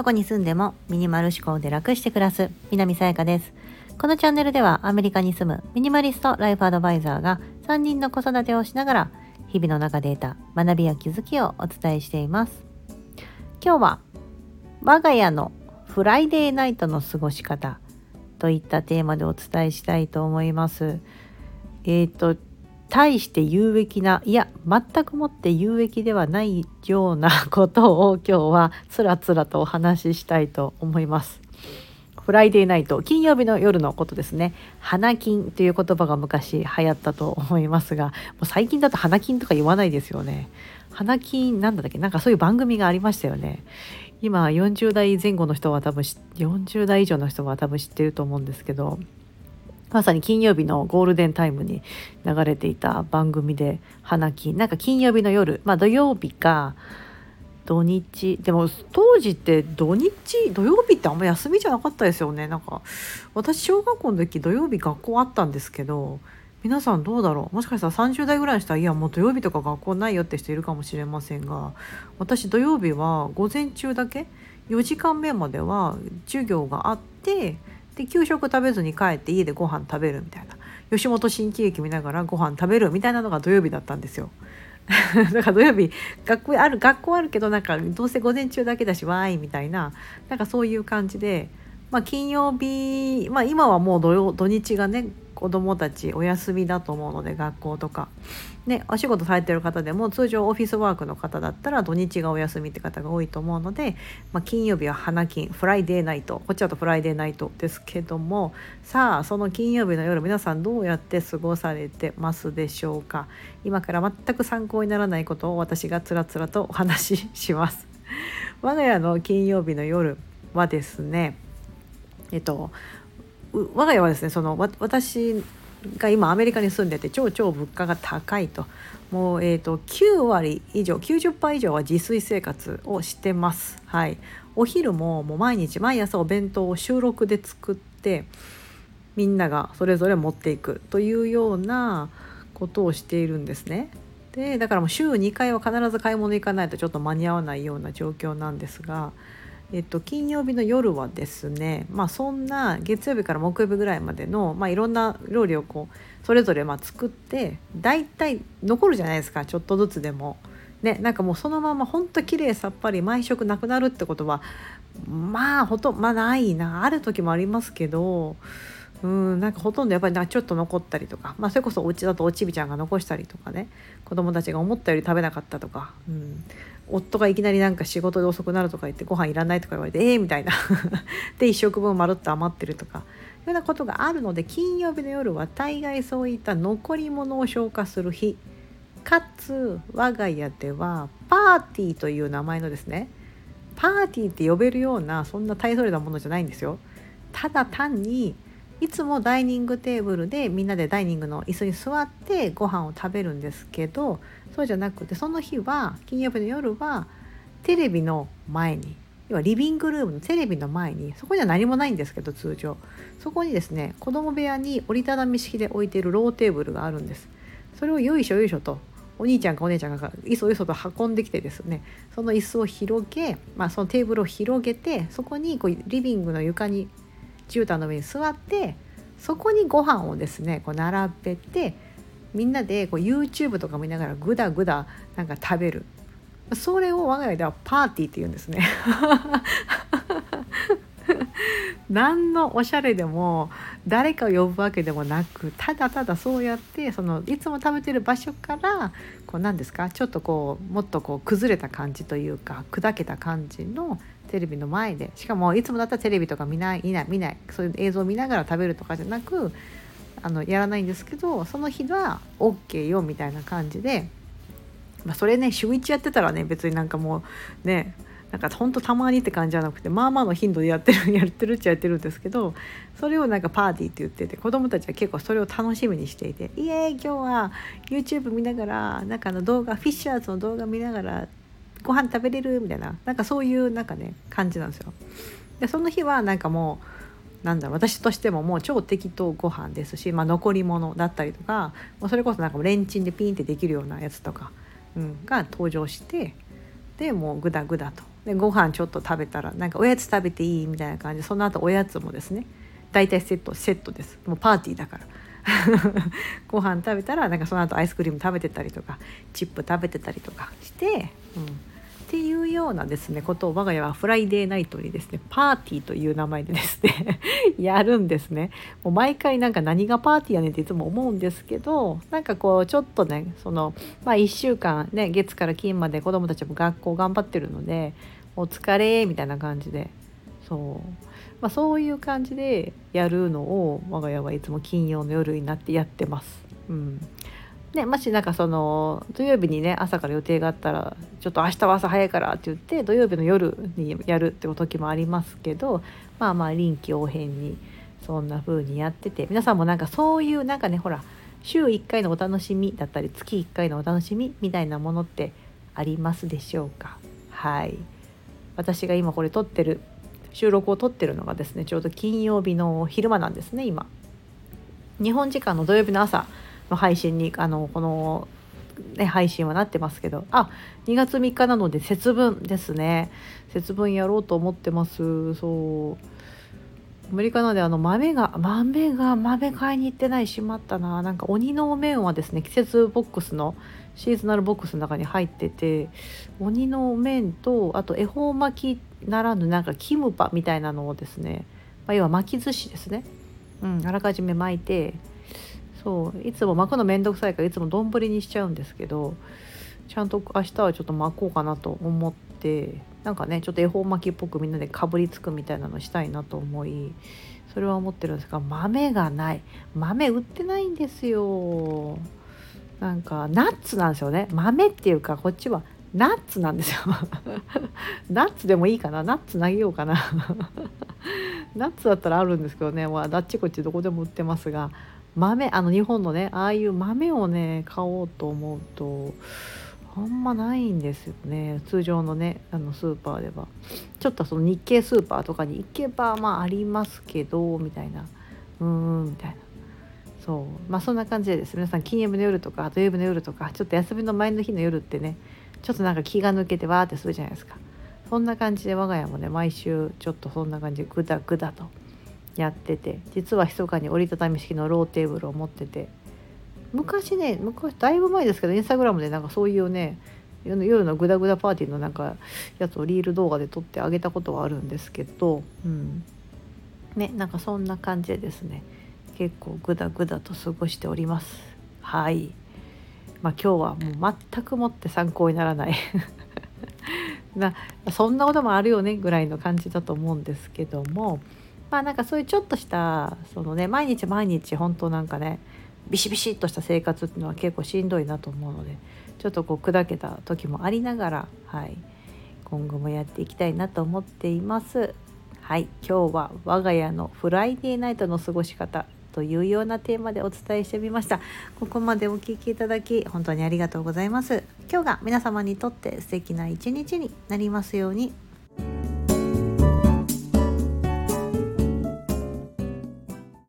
どこに住んでもミニマル思考で楽して暮らす南さやかです。このチャンネルではアメリカに住むミニマリストライフアドバイザーが3人の子育てをしながら日々の中で得た学びや気づきをお伝えしています。今日は我が家のフライデーナイトの過ごし方といったテーマでお伝えしたいと思います。えっ、ー、と対して有益ないや全くもって有益ではないようなことを今日はつらつらとお話ししたいと思います。フライデーナイト金曜日の夜のことですね。花金という言葉が昔流行ったと思いますがもう最近だと花金とか言わないですよね。花金なんだっけ？なんかそういう番組がありましたよね。今40代前後の人は多分40代以上の人は多分知ってると思うんですけどまさに金曜日のゴールデンタイムに流れていた番組で花金。なんか金曜日の夜まあ土曜日か土日。でも当時って土日土曜日ってあんま休みじゃなかったですよね。なんか私小学校の時土曜日学校あったんですけど皆さんどうだろう？もしかしたら30代ぐらいの人はいやもう土曜日とか学校ないよって人いるかもしれませんが私土曜日は午前中だけ？4時間目までは授業があってで給食食べずに帰って家でご飯食べるみたいな吉本新喜劇見ながらご飯食べるみたいなのが土曜日だったんですよ。だから土曜日学校ある学校あるけどなんかどうせ午前中だけだしわーいみたいななんかそういう感じで、まあ、金曜日、まあ、今はもう土土日がね子どもたちお休みだと思うので学校とか、ね、お仕事されてる方でも通常オフィスワークの方だったら土日がお休みって方が多いと思うので、まあ、金曜日は花金フライデーナイトこっちだとフライデーナイトですけどもさあその金曜日の夜皆さんどうやって過ごされてますでしょうか？今から全く参考にならないことを私がつらつらとお話しします。我が家の金曜日の夜はですねえっと我が家はですねその私が今アメリカに住んでて超超物価が高いともう、えーと、9割以上90%以上は自炊生活をしてます。はい、お昼ももう毎日毎朝お弁当を収録で作ってみんながそれぞれ持っていくというようなことをしているんですね。でだからもう週2回は必ず買い物行かないとちょっと間に合わないような状況なんですがえっと、金曜日の夜はですね、まあ、そんな月曜日から木曜日ぐらいまでの、まあ、いろんな料理をこうそれぞれまあ作って大体残るじゃないですかちょっとずつでも。ね、なんかもうそのままほんと綺麗さっぱり毎食なくなるってことはまあほとんどまあないなある時もありますけどうんなんかほとんどやっぱりちょっと残ったりとか、まあ、それこそお家だとおちびちゃんが残したりとかね子供たちが思ったより食べなかったとか、うん、夫がいきなりなんか仕事で遅くなるとか言ってご飯いらないとか言われてええー、みたいな で1食分まるっと余ってるとかいうようなことがあるので金曜日の夜は大概そういった残り物を消化する日かつ我が家ではパーティーという名前のですねパーティーって呼べるようなそんな大それたものじゃないんですよ。ただ単にいつもダイニングテーブルでみんなでダイニングの椅子に座ってご飯を食べるんですけどそうじゃなくてその日は金曜日の夜はテレビの前に要はリビングルームのテレビの前にそこには何もないんですけど通常。そこにですね子供部屋に折りたたみ式で置いているローテーブルがあるんです。それをよいしょよいしょとお兄ちゃんかお姉ちゃんがいそいそと運んできてですねその椅子を広げ、まあ、そのテーブルを広げてそこにこうリビングの床に絨毯の上に座ってそこにご飯をですねこう並べてみんなでこう YouTube とか見ながらグダグダなんか食べる。それを我が家ではパーティーって言うんですね。何のおしゃれでも誰かを呼ぶわけでもなくただただそうやってそのいつも食べてる場所からこう何ですかちょっとこうもっとこう崩れた感じというか砕けた感じのテレビの前で。しかもいつもだったらテレビとか見ない見ない見ないそういう映像を見ながら食べるとかじゃなくあのやらないんですけどその日は OK よみたいな感じで、まあ、それね週1やってたらね別になんかもうねなんかほんとたまにって感じじゃなくてまあまあの頻度でやってるやってるっちゃやってるんですけどそれをなんかパーティーって言ってて子供たちは結構それを楽しみにしていて「イエーイ今日は YouTube 見ながらなんかの動画フィッシャーズの動画見ながらご飯食べれるみたいななんかそういうなんかね感じなんですよ。でその日はなんかもうなんだ私としてももう超適当ご飯ですし、まあ、残り物だったりとかもうそれこそなんかレンチンでピンってできるようなやつとかうん、が登場してでもうグダグダとでご飯ちょっと食べたらなんかおやつ食べていいみたいな感じ。でその後おやつもですね大体セットセットです。もうパーティーだから。ご飯食べたらなんかその後アイスクリーム食べてたりとかチップ食べてたりとかして、うん、っていうようなですねことを我が家はフライデーナイトにですねパーティーという名前でですね やるんですね。もう毎回なんか何がパーティーやねんっていつも思うんですけどなんかこうちょっとねそのまあ1週間ね月から金まで子どもたちも学校頑張ってるのでお疲れみたいな感じでそう。まあ、そういう感じでやるのを我が家はいつも金曜の夜になってやってます。うん。ね、もしなんかその土曜日にね朝から予定があったらちょっと明日は朝早いからって言って土曜日の夜にやるって時もありますけどまあまあ臨機応変にそんな風にやってて皆さんもなんかそういうなんかねほら週1回のお楽しみだったり月1回のお楽しみみたいなものってありますでしょうか？はい。私が今これ撮ってる収録を撮ってるのがですねちょうど金曜日の昼間なんですね今。日本時間の土曜日の朝の配信にあのこの、ね、配信はなってますけど。あ2月3日なので節分ですね。節分やろうと思ってます。そう。アメリカなのであの豆が豆が豆買いに行ってないしまったな。なんか鬼のお面はですね季節ボックスのシーズナルボックスの中に入ってて鬼のお面とあと恵方巻きならぬなんかキムパみたいなのをですね、まあ、要は巻き寿司ですね、うん、あらかじめ巻いてそう。いつも巻くの面倒くさいからいつも丼にしちゃうんですけどちゃんと明日はちょっと巻こうかなと思ってなんかねちょっと恵方巻きっぽくみんなでかぶりつくみたいなのしたいなと思いそれは思ってるんですが豆がない。豆売ってないんですよ。なんかナッツなんですよね。豆っていうかこっちはナッツなんですよ。ナッツでもいいかな。ナッツ投げようかな。ナッツだったらあるんですけどね、まあ、あっちこっちどこでも売ってますが豆あの日本のねああいう豆をね買おうと思うとあんまないんですよね。通常のねあのスーパーでは。ちょっとその日系スーパーとかに行けばまあありますけどみたいな。うーんみたいな。そう。まあそんな感じでです皆さん金曜日の夜とか土曜日の夜とかちょっと休みの前の日の夜ってねちょっとなんか気が抜けてわーってするじゃないですか。そんな感じで我が家もね毎週ちょっとそんな感じでグダグダとやってて実は密かに折りたたみ式のローテーブルを持ってて。昔ね昔だいぶ前ですけどインスタグラムでなんかそういうね夜のグダグダパーティーのなんかやつをリール動画で撮ってあげたことはあるんですけどうん。ねなんかそんな感じでですね結構グダグダと過ごしております。はい。まあ今日はもう全くもって参考にならない。なそんなこともあるよねぐらいの感じだと思うんですけども。まあなんかそういうちょっとしたそのね毎日毎日本当なんかねビシビシッとした生活っていうのは結構しんどいなと思うのでちょっとこう砕けた時もありながら、はい、今後もやっていきたいなと思っています。はい、今日は我が家のフライデーナイトの過ごし方というようなテーマでお伝えしてみました。ここまでお聴きいただき本当にありがとうございます。今日が皆様にとって素敵な一日になりますように。